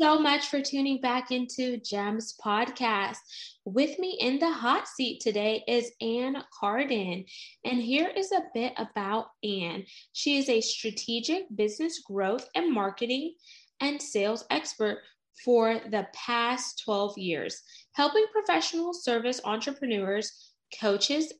So much for tuning back into GEMS podcast. With me in the hot seat today is Anne Carden. And here is a bit about Anne. She is a strategic business growth and marketing and sales expert for the past 12 years, helping professional service entrepreneurs, coaches,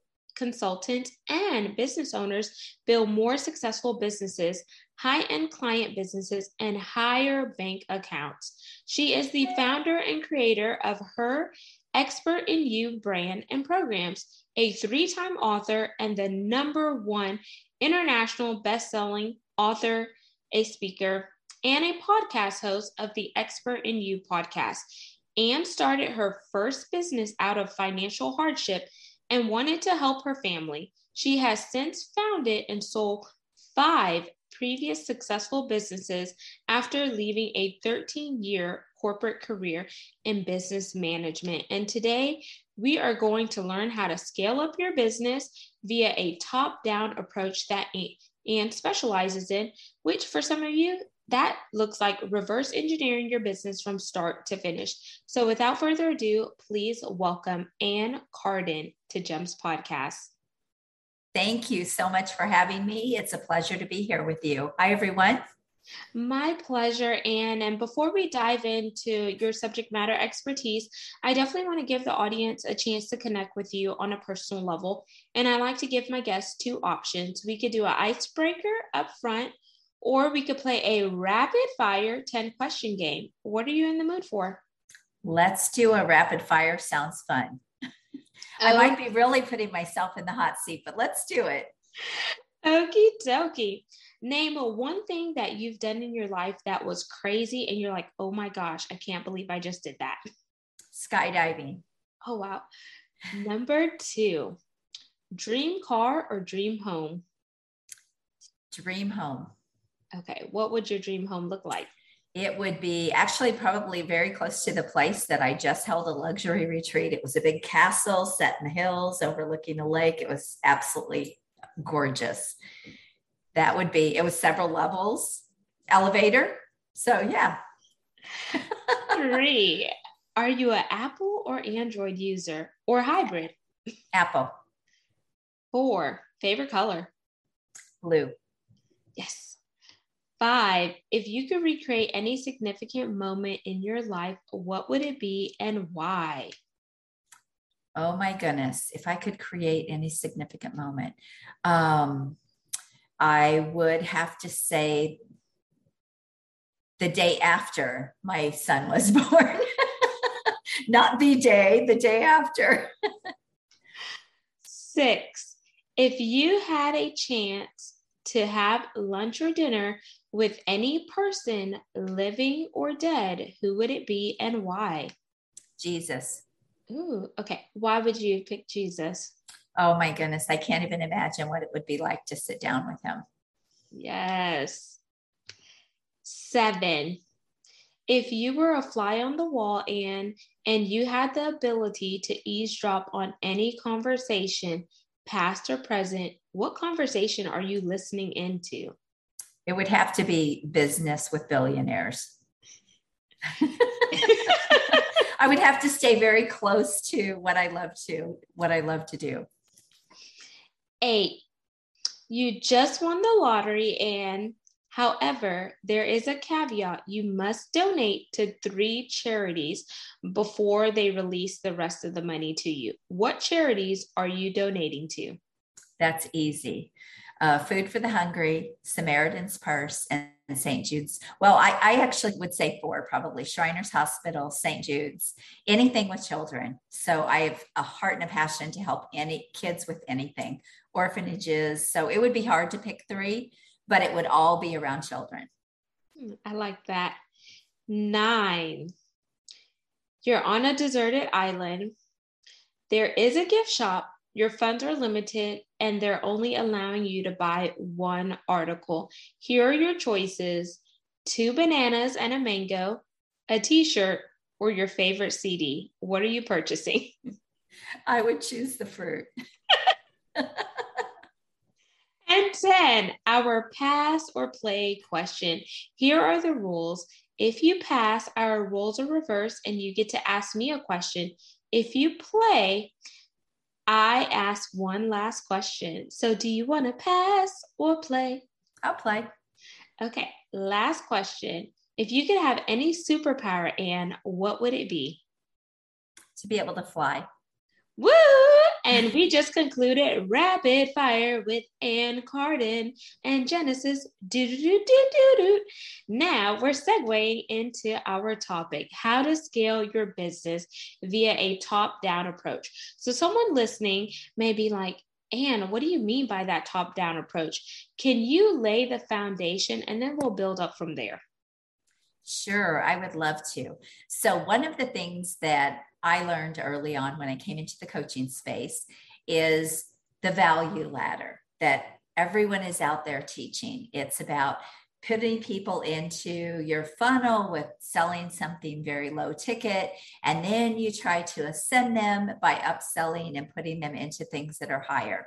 consultants, and business owners build more successful businesses, high end client businesses, and higher bank accounts. She is the founder and creator of her Expert in You brand and programs, a three time author, and the number one international best selling author, a speaker, and a podcast host of the Expert in You podcast. Ann started her first business out of financial hardship and wanted to help her family. She has since founded and sold five previous successful businesses after leaving a 13 year corporate career in business management. And today we are going to learn how to scale up your business via a top down approach that Anne specializes in, which for some of you, that looks like reverse engineering your business from start to finish. So without further ado, please welcome Ann Carden to GEMS Podcast. Thank you so much for having me. It's a pleasure to be here with you. Hi, everyone. My pleasure, Anne. And before we dive into your subject matter expertise, I definitely want to give the audience a chance to connect with you on a personal level. And I like to give my guests two options. We could do an icebreaker up front, or we could play a rapid fire 10 question game. What are you in the mood for? Let's do a rapid fire. Sounds fun. I might be really putting myself in the hot seat, but let's do it. Okie dokie. Name one thing that you've done in your life that was crazy and you're like, oh my gosh, I can't believe I just did that. Skydiving. Oh, wow. Number two, dream car or dream home? Dream home. Okay. What would your dream home look like? It would be actually probably very close to the place that I just held a luxury retreat. It was a big castle set in the hills overlooking a lake. It was absolutely gorgeous. That would be, it was several levels, elevator. So, yeah. Three. Are you an Apple or Android user or hybrid? Apple. Four. Favorite color? Blue. Yes. Five, if you could recreate any significant moment in your life, what would it be and why? Oh my goodness. If I could create any significant moment, um, I would have to say the day after my son was born. Not the day, the day after. Six, if you had a chance to have lunch or dinner with any person, living or dead, who would it be and why? Jesus. Ooh, okay. Why would you pick Jesus? Oh my goodness. I can't even imagine what it would be like to sit down with him. Yes. Seven. If you were a fly on the wall, Ann, and you had the ability to eavesdrop on any conversation, past or present, what conversation are you listening into? It would have to be business with billionaires. I would have to stay very close to what I love to what I love to do. Eight, you just won the lottery, and however, there is a caveat you must donate to three charities before they release the rest of the money to you. What charities are you donating to? That's easy uh, Food for the Hungry, Samaritan's Purse, and St. Jude's. Well, I, I, actually would say four, probably Shriners Hospital, St. Jude's, anything with children. So I have a heart and a passion to help any kids with anything, orphanages. So it would be hard to pick three, but it would all be around children. Hmm, I like that. Nine. You're on a deserted island. There is a gift shop, Your funds are limited and they're only allowing you to buy one article. Here are your choices two bananas and a mango, a t shirt, or your favorite CD. What are you purchasing? I would choose the fruit. and 10, our pass or play question. Here are the rules. If you pass, our roles are reversed and you get to ask me a question. If you play, I ask one last question. So, do you want to pass or play? I'll play. Okay, last question. If you could have any superpower, Anne, what would it be? To be able to fly. Woo! And we just concluded rapid fire with Anne Carden and Genesis. Now we're segueing into our topic: how to scale your business via a top-down approach. So, someone listening may be like, Anne, what do you mean by that top down approach? Can you lay the foundation and then we'll build up from there? Sure, I would love to. So, one of the things that I learned early on when I came into the coaching space is the value ladder that everyone is out there teaching. It's about putting people into your funnel with selling something very low ticket and then you try to ascend them by upselling and putting them into things that are higher.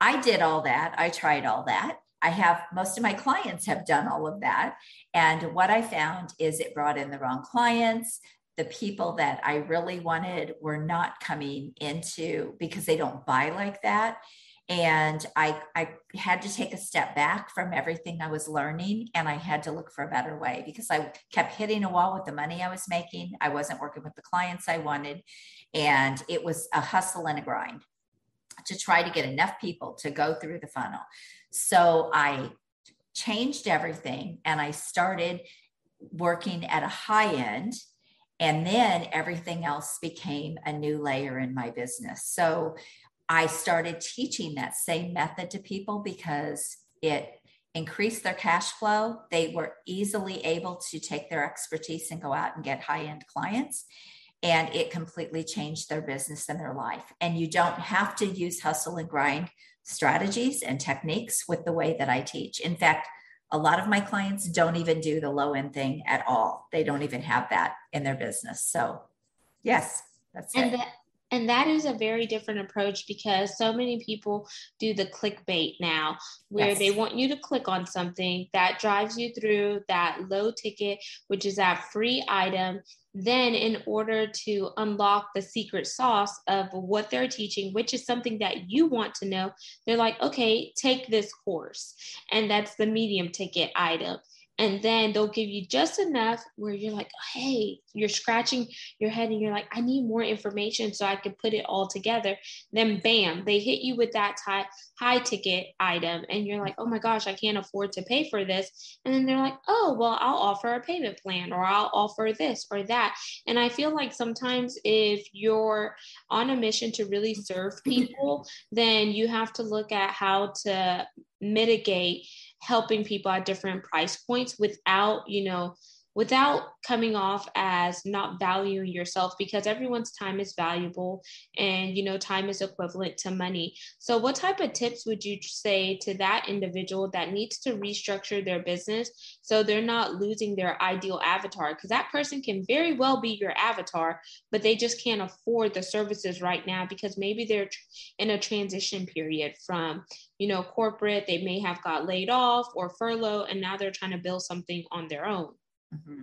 I did all that. I tried all that. I have most of my clients have done all of that. And what i found is it brought in the wrong clients the people that I really wanted were not coming into because they don't buy like that. And I, I had to take a step back from everything I was learning and I had to look for a better way because I kept hitting a wall with the money I was making. I wasn't working with the clients I wanted. And it was a hustle and a grind to try to get enough people to go through the funnel. So I changed everything and I started working at a high end and then everything else became a new layer in my business. So I started teaching that same method to people because it increased their cash flow. They were easily able to take their expertise and go out and get high end clients. And it completely changed their business and their life. And you don't have to use hustle and grind strategies and techniques with the way that I teach. In fact, a lot of my clients don't even do the low end thing at all. They don't even have that in their business. So, yes, that's and it. That, and that is a very different approach because so many people do the clickbait now, where yes. they want you to click on something that drives you through that low ticket, which is that free item. Then, in order to unlock the secret sauce of what they're teaching, which is something that you want to know, they're like, okay, take this course. And that's the medium ticket item and then they'll give you just enough where you're like hey you're scratching your head and you're like i need more information so i can put it all together. Then bam they hit you with that high high ticket item and you're like oh my gosh i can't afford to pay for this. And then they're like oh well i'll offer a payment plan or i'll offer this or that. And i feel like sometimes if you're on a mission to really serve people then you have to look at how to mitigate helping people at different price points without, you know, without coming off as not valuing yourself because everyone's time is valuable and you know time is equivalent to money. So what type of tips would you say to that individual that needs to restructure their business so they're not losing their ideal avatar? Because that person can very well be your avatar but they just can't afford the services right now because maybe they're in a transition period from you know corporate they may have got laid off or furlough and now they're trying to build something on their own. Mm-hmm.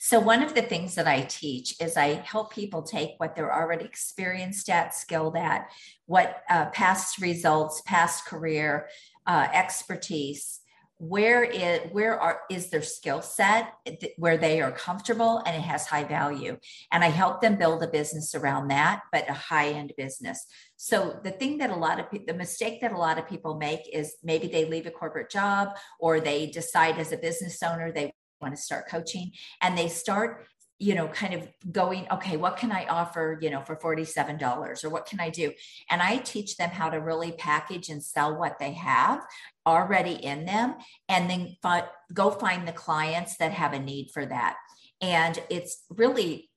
So, one of the things that I teach is I help people take what they're already experienced at, skilled at, what uh, past results, past career, uh, expertise, where is where are is their skill set where they are comfortable and it has high value. And i help them build a business around that but a high end business so the thing that a lot of people the mistake that a lot of people make is maybe they leave a corporate job or they decide as a business owner they want to start coaching and they start you know kind of going okay what can i offer you know for $47 or what can i do? And i teach them how to really package and sell what they have already in them and then go find the clients that have a need for that. And it's really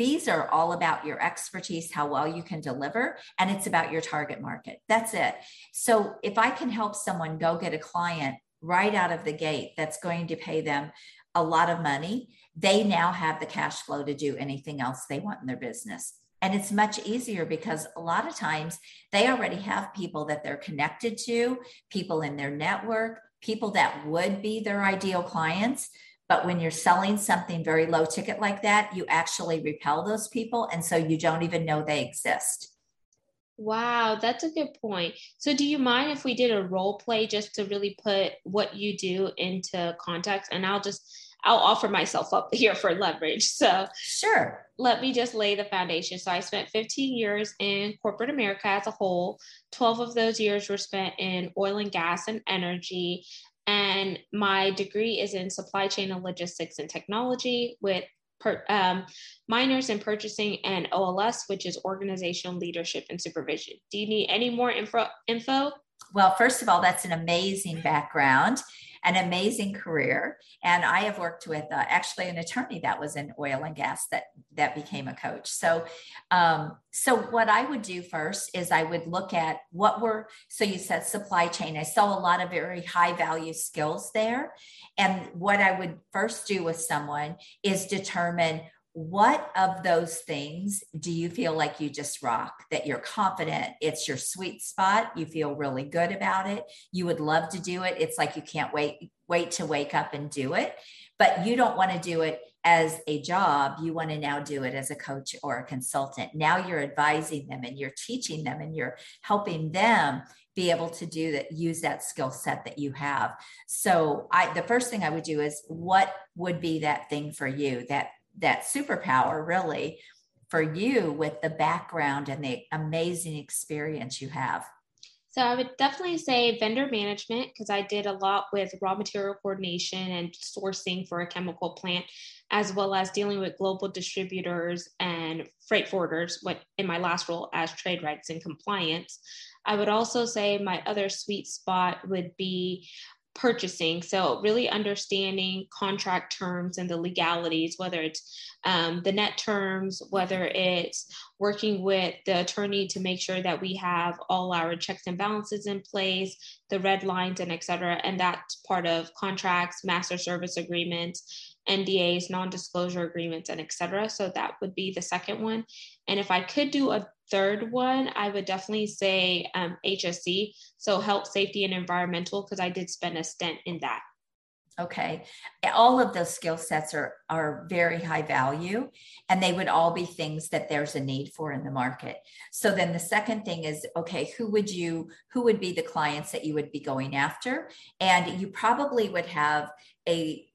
fees are all about your expertise, how well you can deliver, and it's about your target market. That's it. So if I can help someone go get a client right out of the gate that's going to pay them a lot of money, they now have the cash flow to do anything else they want in their business. And it's much easier because a lot of times they already have people that they're connected to, people in their network, people that would be their ideal clients. But when you're selling something very low ticket like that, you actually repel those people. And so you don't even know they exist. Wow, that's a good point. So, do you mind if we did a role play just to really put what you do into context? And I'll just I'll offer myself up here for leverage. So, sure. Let me just lay the foundation. So, I spent 15 years in corporate America as a whole. 12 of those years were spent in oil and gas and energy. And my degree is in supply chain and logistics and technology with per, um, minors in purchasing and OLS, which is organizational leadership and supervision. Do you need any more info? info? Well, first of all, that's an amazing background an amazing career. And I have worked with uh, actually an attorney that was in oil and gas that that became a coach. So, um, so what I would do first is I would look at what were so you said supply chain. I saw a lot of very high value skills there, and what I would first do with someone is determine what of those things do you feel like you just rock that you're confident it's your sweet spot you feel really good about it you would love to do it it's like you can't wait wait to wake up and do it but you don't want to do it as a job you want to now do it as a coach or a consultant. Now you're advising them and you're teaching them and you're helping them be able to do that use that skill set that you have. So i the first thing i would do is what would be that thing for you that that superpower really for you with the background and the amazing experience you have? So I would definitely say vendor management because I did a lot with raw material coordination and sourcing for a chemical plant, as well as dealing with global distributors and freight forwarders. What in my last role as trade rights and compliance. I would also say my other sweet spot would be purchasing. So, really understanding contract terms and the legalities, whether it's um, the net terms, whether it's working with the attorney to make sure that we have all our checks and balances in place, the red lines, and et cetera. And that's part of contracts, master service agreements, NDAs, non disclosure agreements, and et cetera. So, that would be the second one. And if I could do a third one, I would definitely say um, HSE, so health, safety, and environmental, because I did spend a stint in that. Okay. All of those skill sets are, are very high value, and they would all be things that there's a need for in the market. So then the second thing is okay, who would you, who would be the clients that you would be going after? And you probably would have a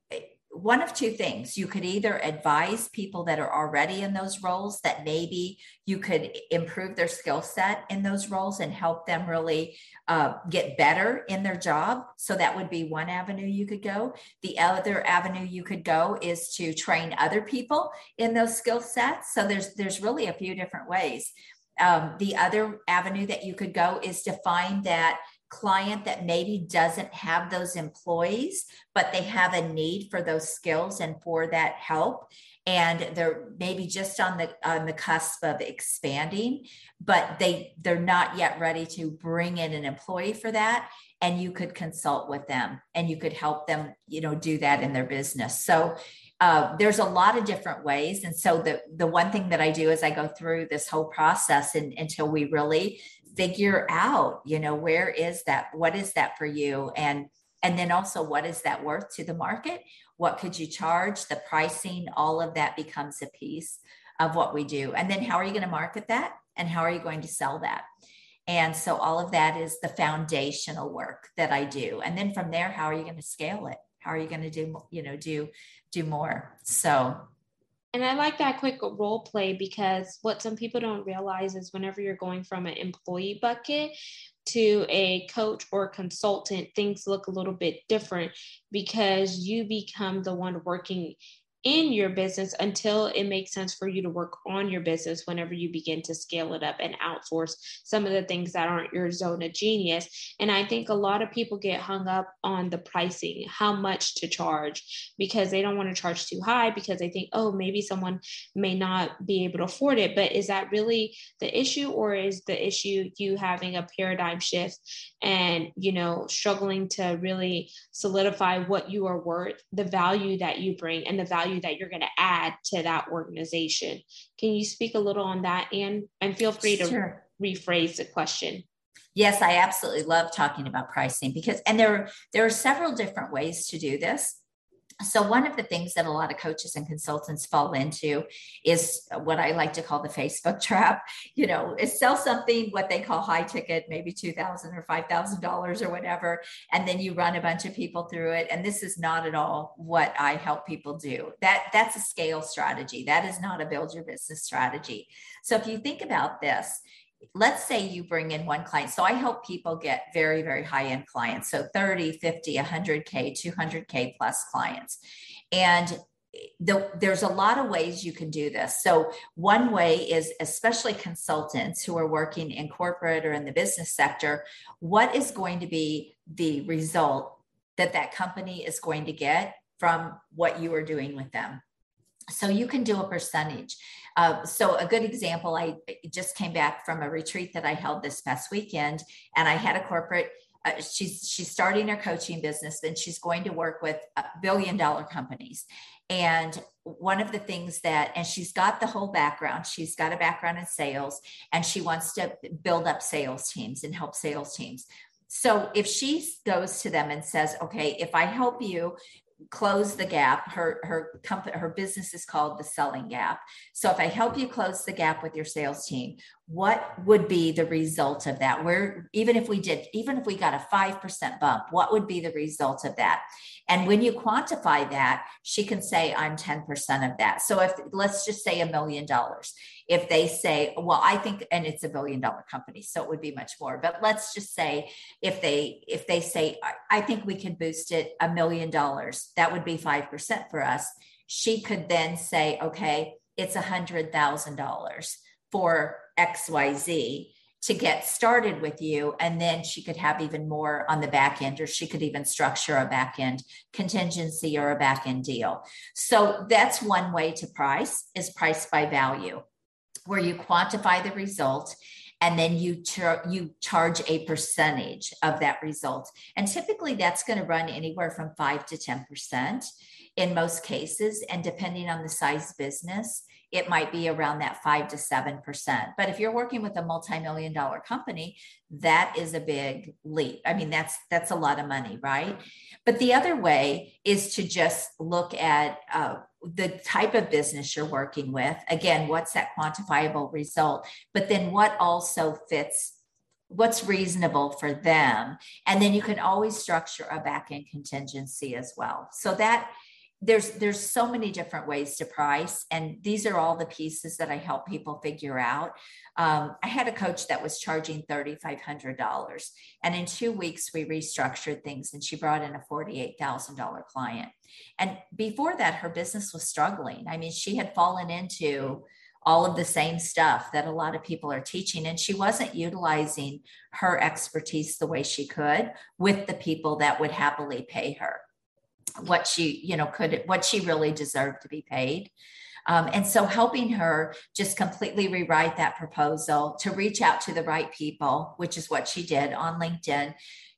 one of two things. You could either advise people that are already in those roles that maybe you could improve their skill set in those roles and help them really uh, get better in their job. So that would be one avenue you could go. The other avenue you could go is to train other people in those skill sets. So there's there's really a few different ways. Um, the other avenue that you could go is to find that client that maybe doesn't have those employees, but they have a need for those skills and for that help. And they're maybe just on the on the cusp of expanding, but they they're not yet ready to bring in an employee for that. And you could consult with them and you could help them, you know, do that in their business. So uh, there's a lot of different ways. And so the the one thing that I do is I go through this whole process and, until we really figure out you know where is that what is that for you? And and then also what is that worth to the market? What could you charge? The pricing all of that becomes a piece of what we do. And then how are you going to market that? And how are you going to sell that? And so all of that is the foundational work that i do. And then from there how are you going to scale it? How are you going to do you know do do more? So and I like that quick role play because what some people don't realize is whenever you're going from an employee bucket to a coach or consultant, things look a little bit different because you become the one working in your business until it makes sense for you to work on your business whenever you begin to scale it up and outsource some of the things that aren't your zone of genius. And I think a lot of people get hung up on the pricing, how much to charge, because they don't want to charge too high because they think, oh, maybe someone may not be able to afford it. But is that really the issue, or is the issue you having a paradigm shift and, you know, struggling to really solidify what you are worth, the value that you bring, and the value that you're going to add to that organization? Can you speak a little on that, and and feel free to sure. rephrase the question? Yes, I absolutely love talking about pricing because, and there, there are several different ways to do this. So, one of the things that a lot of coaches and consultants fall into is what I like to call the Facebook trap. You know, sell something what they call high ticket, maybe two thousand or five thousand dollars or whatever, and then you run a bunch of people through it. And this is not at all what I help people do. That that's a scale strategy. That is not a build your business strategy. So, if you think about this, let's say you bring in one client. So I help people get very, very high end clients. So 30, 50, 100K, 200K plus clients. And the, there's a lot of ways you can do this. So, one way is especially consultants who are working in corporate or in the business sector, what is going to be the result that that company is going to get from what you are doing with them? So, you can do a percentage. Uh, so a good example, I just came back from a retreat that I held this past weekend, and I had a corporate. Uh, she's she's starting her coaching business, and she's going to work with uh, billion dollar companies. And one of the things that, and she's got the whole background. She's got a background in sales, and she wants to build up sales teams and help sales teams. So if she goes to them and says, okay, if I help you close the gap. Her her company her business is called the selling gap. So if i help you close the gap with your sales team what would be the result of that? Where even if we did even if we got a 5% bump what would be the result of that? And when you quantify that she can say i'm 10% of that. So if let's just say a million dollars. If they say well i think and it's a billion dollar company so it would be much more. But let's just say if they if they say i think we can boost it a million dollars that would be 5% for us. She could then say okay it's a hundred thousand dollars for XYZ to get started with you. And then she could have even more on the back end, or she could even structure a back end contingency or a back end deal. So that's one way to price is price by value, where you quantify the result and then you char- you charge a percentage of that result. And typically that's going to run anywhere from 5 to 10% in most cases and depending on the size business it might be around that five to seven percent. But if you're working with a multi-million dollar company, that is a big leap. I mean, that's that's a lot of money, right? But the other way is to just look at uh, the type of business you're working with. Again, what's that quantifiable result? But then what also fits what's reasonable for them and then you can always structure a back end contingency as well so that there's there's so many different ways to price and these are all the pieces that i help people figure out. Um, i had a coach that was charging $3500 and in two weeks we restructured things and she brought in a $48000 client. And before that her business was struggling. I mean she had fallen into all of the same stuff that a lot of people are teaching and she wasn't utilizing her expertise the way she could with the people that would happily pay her what she you know could what she really deserved to be paid. Um, and so helping her just completely rewrite that proposal to reach out to the right people which is what she did on linkedin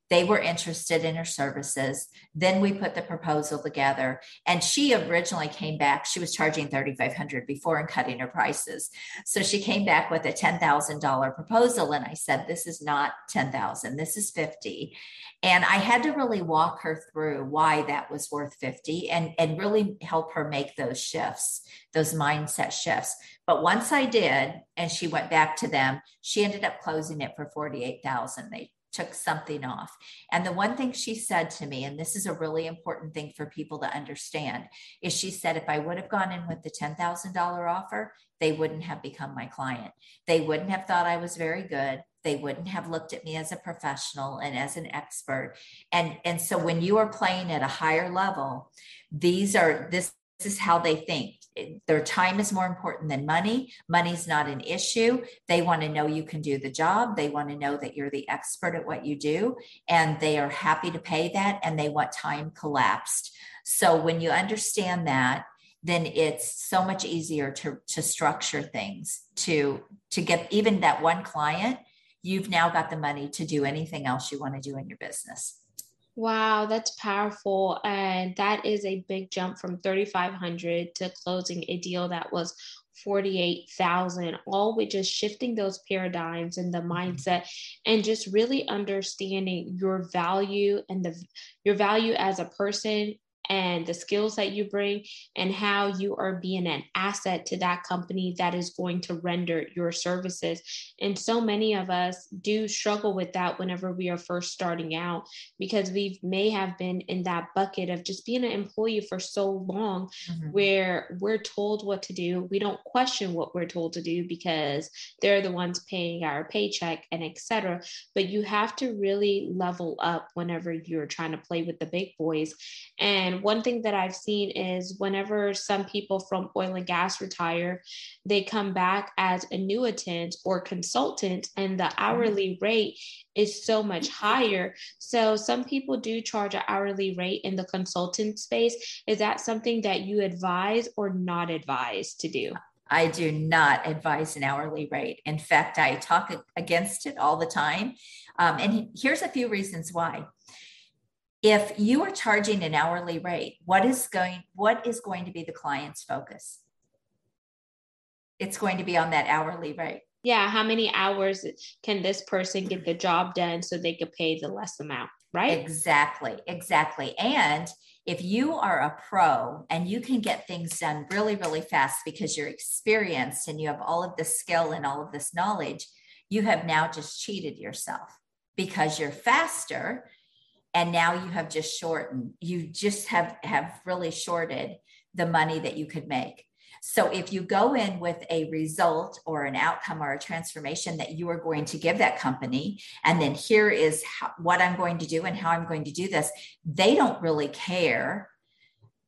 they were interested in her services. Then we put the proposal together and she originally came back she was charging 3500 before and cutting her prices. So she came back with a $10000 proposal and i said this is not 10000 this is 50 and i had to really walk her through why that was worth 50 and and really help her make those shifts those mindset shifts. But once i did and she went back to them she ended up closing it for 48000 they took something off. And the one thing she said to me, and this is a really important thing for people to understand, is she said, if I would have gone in with the $10,000 offer, they wouldn't have become my client. They wouldn't have thought I was very good. They wouldn't have looked at me as a professional and as an expert. And, and so when you are playing at a higher level, these are this is how they think. Their time is more important than money. Money's not an issue. They want to know you can do the job. They want to know that you're the expert at what you do. And they are happy to pay that and they want time collapsed. So when you understand that, then it's so much easier to, to structure things to to get even that one client you've now got the money to do anything else you want to do in your business Wow, that's powerful. And that is a big jump from 3,500 to closing a deal that was 48,000, all with just shifting those paradigms and the mm-hmm. mindset and just really understanding your value and the your value as a person and the skills that you bring and how you are being an asset to that company that is going to render your services. And so many of us do struggle with that whenever we are first starting out because we may have been in that bucket of just being an employee for so long mm-hmm. where we're told what to do. We don't question what we're told to do because they're the ones paying our paycheck and etc. But you have to really level up whenever you're trying to play with the big boys. And one thing that I've seen is whenever some people from oil and gas retire, they come back as annuitant or consultant, and the mm-hmm. hourly rate is so much higher. So some people do charge an hourly rate in the consultant space. Is that something that you advise or not advise to do? I do not advise an hourly rate. In fact, I talk against it all the time. Um, and here's a few reasons why if you are charging an hourly rate what is going what is going to be the client's focus? It's going to be on that hourly rate. Yeah how many hours can this person get the job done so they could pay the less amount right? Exactly exactly. And if you are a pro and you can get things done really really fast because you're experienced and you have all of this skill and all of this knowledge you have now just cheated yourself because you're faster and now you have just shortened you just have have really shorted the money that you could make. So if you go in with a result or an outcome or a transformation that you are going to give that company and then here is how, what i'm going to do and how i'm going to do this they don't really care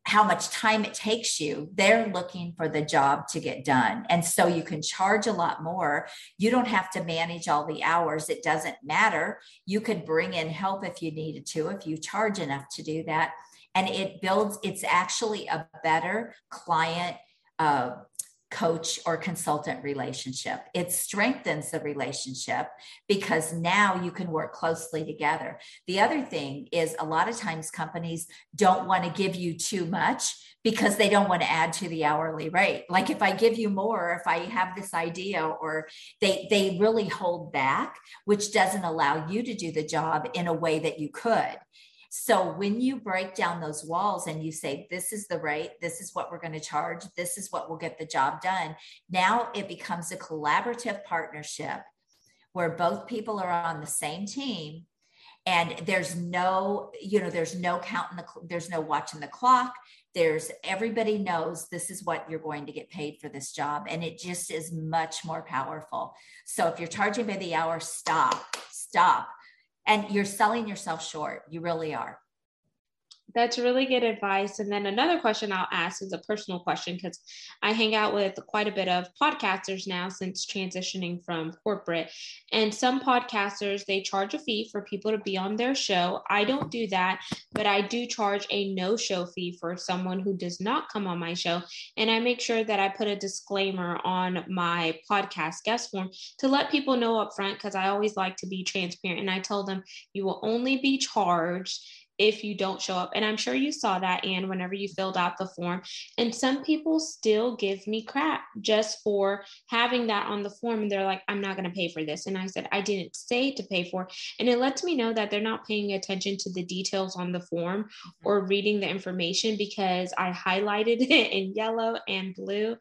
how much time it takes you. They're looking for the job to get done. And so you can charge a lot more. You don't have to manage all the hours. It doesn't matter. You could bring in help if you needed to, if you charge enough to do that. And it builds, it's actually a better client uh, coach or consultant relationship. It strengthens the relationship because now you can work closely together. The other thing is a lot of times companies don't want to give you too much because they don't want to add to the hourly rate. Like if I give you more, if I have this idea or they they really hold back, which doesn't allow you to do the job in a way that you could. So when you break down those walls and you say, this is the rate, this is what we're going to charge, this is what will get the job done, now it becomes a collaborative partnership where both people are on the same team and there's no you know there's no counting the there's no watching the clock. There's everybody knows this is what you're going to get paid for this job and it just is much more powerful. So if you're charging by the hour stop stop and you're selling yourself short. You really are. That's really good advice. And then another question I'll ask is a personal question because I hang out with quite a bit of podcasters now since transitioning from corporate. And some podcasters, they charge a fee for people to be on their show. I don't do that, but I do charge a no show fee for someone who does not come on my show. And I make sure that I put a disclaimer on my podcast guest form to let people know up front because I always like to be transparent. And I tell them you will only be charged if you don't show up. And I'm sure you saw that, Anne, whenever you filled out the form. And some people still give me crap just for having that on the form. And they're like, I'm not going to pay for this. And I said, I didn't say to pay for. And it lets me know that they're not paying attention to the details on the form mm-hmm. or reading the information because I highlighted it in yellow and blue.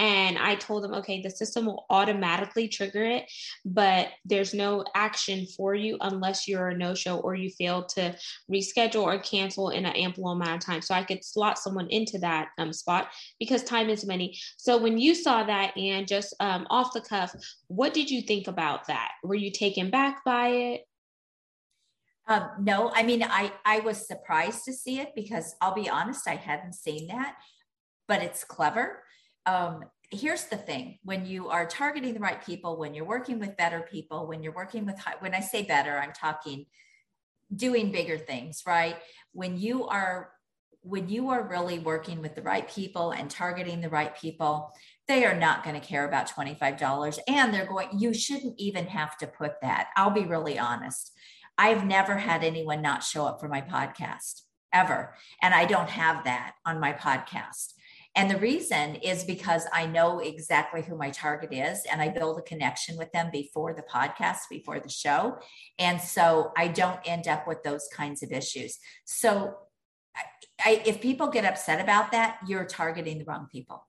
And I told them, okay, the system will automatically trigger it, but there's no action for you unless you're a no show or you fail to reschedule or cancel in an ample amount of time. So I could slot someone into that um, spot because time is money. So when you saw that and just um, off the cuff, what did you think about that? Were you taken back by it? Um, no, I mean, I, I was surprised to see it because I'll be honest, I hadn't seen that. but it's clever. Um, here's the thing when you are targeting the right people, when you're working with better people, when you're working with, high, when I say better, I'm talking doing bigger things, right? When you are when you are really working with the right people and targeting the right people, they are not going to care about $25 and they're going you shouldn't even have to put that. I'll be really honest. I've never had anyone not show up for my podcast ever. And I don't have that on my podcast. And the reason is because I know exactly who my target is and I build a connection with them before the podcast, before the show. And so I don't end up with those kinds of issues. So I, if people get upset about that, you're targeting the wrong people.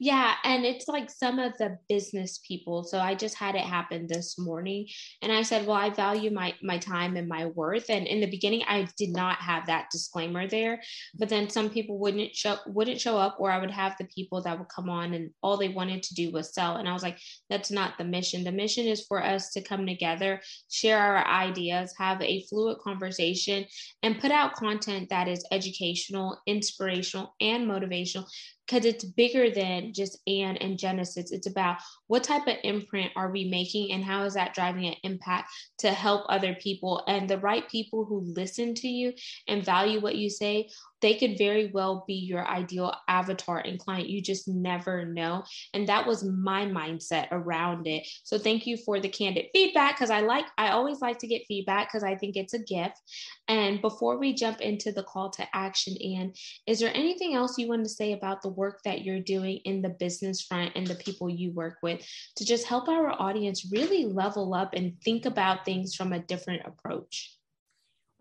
Yeah, and it's like some of the business people. So I just had it happen this morning and I said, "Well, I value my my time and my worth." And in the beginning I did not have that disclaimer there, but then some people wouldn't show wouldn't show up or I would have the people that would come on and all they wanted to do was sell. And I was like, "That's not the mission. The mission is for us to come together, share our ideas, have a fluid conversation and put out content that is educational, inspirational, and motivational because it's bigger than just Anne and Genesis. It's about what type of imprint are we making and how is that driving an impact to help other people and the right people who listen to you and value what you say they could very well be your ideal avatar and client. You just never know. And that was my mindset around it. So thank you for the candid feedback because I like, I always like to get feedback because I think it's a gift. And before we jump into the call to action, Anne, is there anything else you want to say about the work that you're doing in the business front and the people you work with to just help our audience really level up and think about things from a different approach?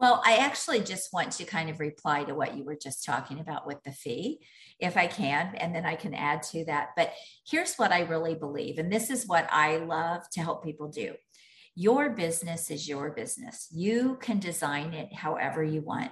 Well, I actually just want to kind of reply to what you were just talking about with the fee, if I can, and then I can add to that. But here's what I really believe, and this is what I love to help people do your business is your business. You can design it however you want,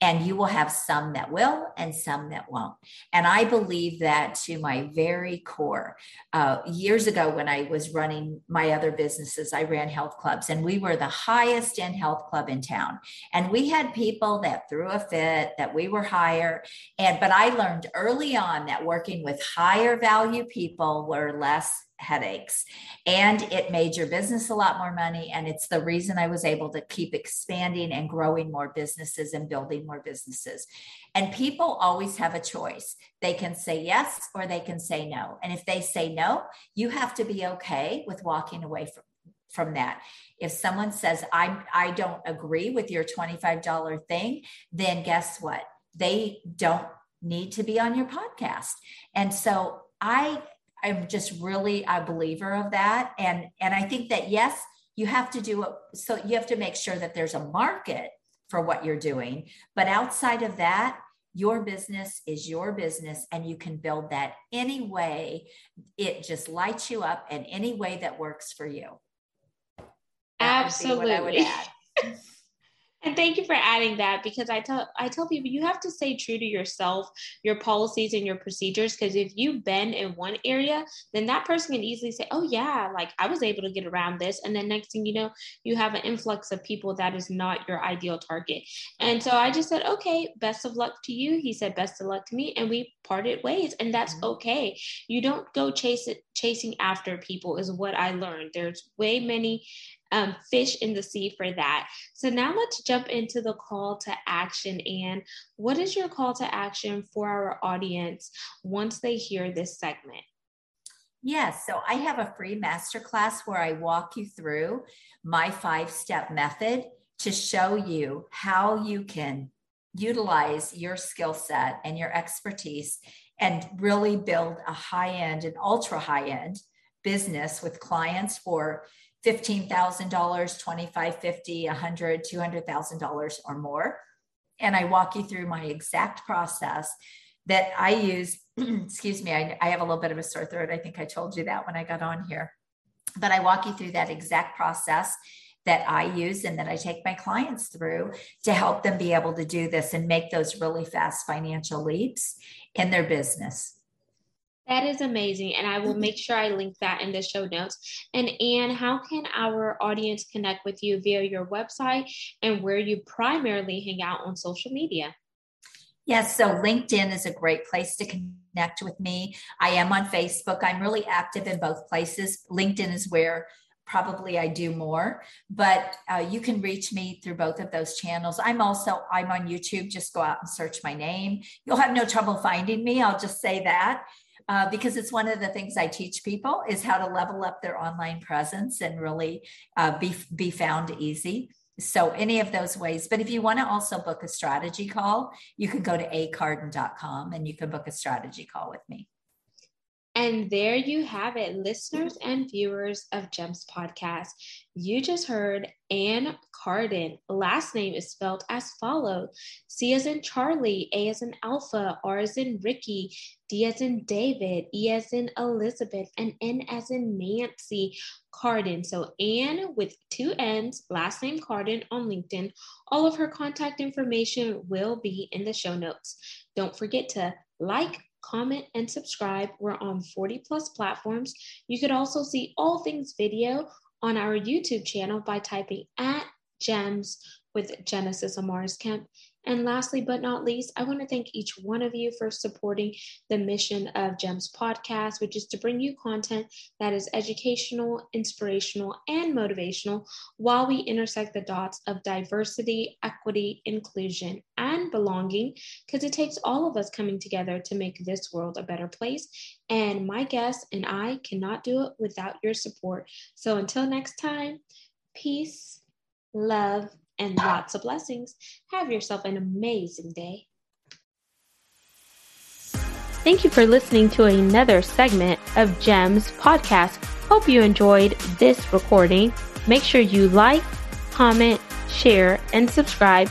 and you will have some that will and some that won't. And I believe that to my very core. Uh, years ago, when I was running my other businesses, I ran health clubs, and we were the highest end health club in town. And we had people that threw a fit, that we were higher. And but I learned early on that working with higher value people were less headaches. And it made your business a lot more money and it's the reason i was able to keep expanding and growing more businesses and building more businesses. And people always have a choice. They can say yes or they can say no. And if they say no you have to be okay with walking away from from that. If someone says i i don't agree with your $25 thing then guess what? They don't need to be on your podcast. And so I I'm just really a believer of that. And and I think that yes, you have to do it. So you have to make sure that there's a market for what you're doing. But outside of that, your business is your business and you can build that any way it just lights you up in any way that works for you. That Absolutely. And thank you for adding that because I tell I tell people you have to stay true to yourself, your policies and your procedures because if you bend in one area, then that person can easily say, "Oh yeah, like I was able to get around this." And then next thing you know, you have an influx of people that is not your ideal target. And so I just said, "Okay, best of luck to you." He said, "Best of luck to me," and we parted ways, and that's mm-hmm. okay. You don't go chase it chasing after people is what I learned. There's way many um, fish in the sea for that. So now let's jump into the call to action. And what is your call to action for our audience once they hear this segment? Yes, so I have a free masterclass where I walk you through my five step method to show you how you can utilize your skill set and your expertise and really build a high end and ultra high end business with clients for $15,000, 25, 50, 100, $200,000 or more. And I walk you through my exact process that I use. Excuse me, I, I have a little bit of a sore throat. I think I told you that when I got on here. But I walk you through that exact process that I use and that I take my clients through to help them be able to do this and make those really fast financial leaps in their business. That is amazing. And I will make sure I link that in the show notes. And Anne, how can our audience connect with you via your website and where you primarily hang out on social media? Yes, so LinkedIn is a great place to connect with me. I am on Facebook. I'm really active in both places. LinkedIn is where probably I do more, but uh, you can reach me through both of those channels. I'm also I'm on YouTube. Just go out and search my name. You'll have no trouble finding me. I'll just say that. Uh, because it's one of the things I teach people is how to level up their online presence and really uh, be be found easy. So any of those ways. But if you want to also book a strategy call, you can go to acarden.com and you can book a strategy call with me. And there you have it, listeners and viewers of GEMS Podcast. You just heard Anne Carden. Last name is spelled as follows C as in Charlie, A as in Alpha, R as in Ricky, D as in David, E as in Elizabeth, and N as in Nancy Carden. So Anne with two N's, last name Carden on LinkedIn. All of her contact information will be in the show notes. Don't forget to like, comment, and subscribe. We're on 40 plus platforms. You could also see all things video on our YouTube channel by typing at GEMS with Genesis Amaris Kemp. And lastly, but not least, I want to thank each one of you for supporting the mission of GEMS podcast, which is to bring you content that is educational, inspirational, and motivational while we intersect the dots of diversity, equity, inclusion, and belonging, because it takes all of us coming together to make this world a better place. And my guests and I cannot do it without your support. So until next time, peace, love, and lots of blessings. Have yourself an amazing day. Thank you for listening to another segment of GEMS podcast. Hope you enjoyed this recording. Make sure you like, comment, share, and subscribe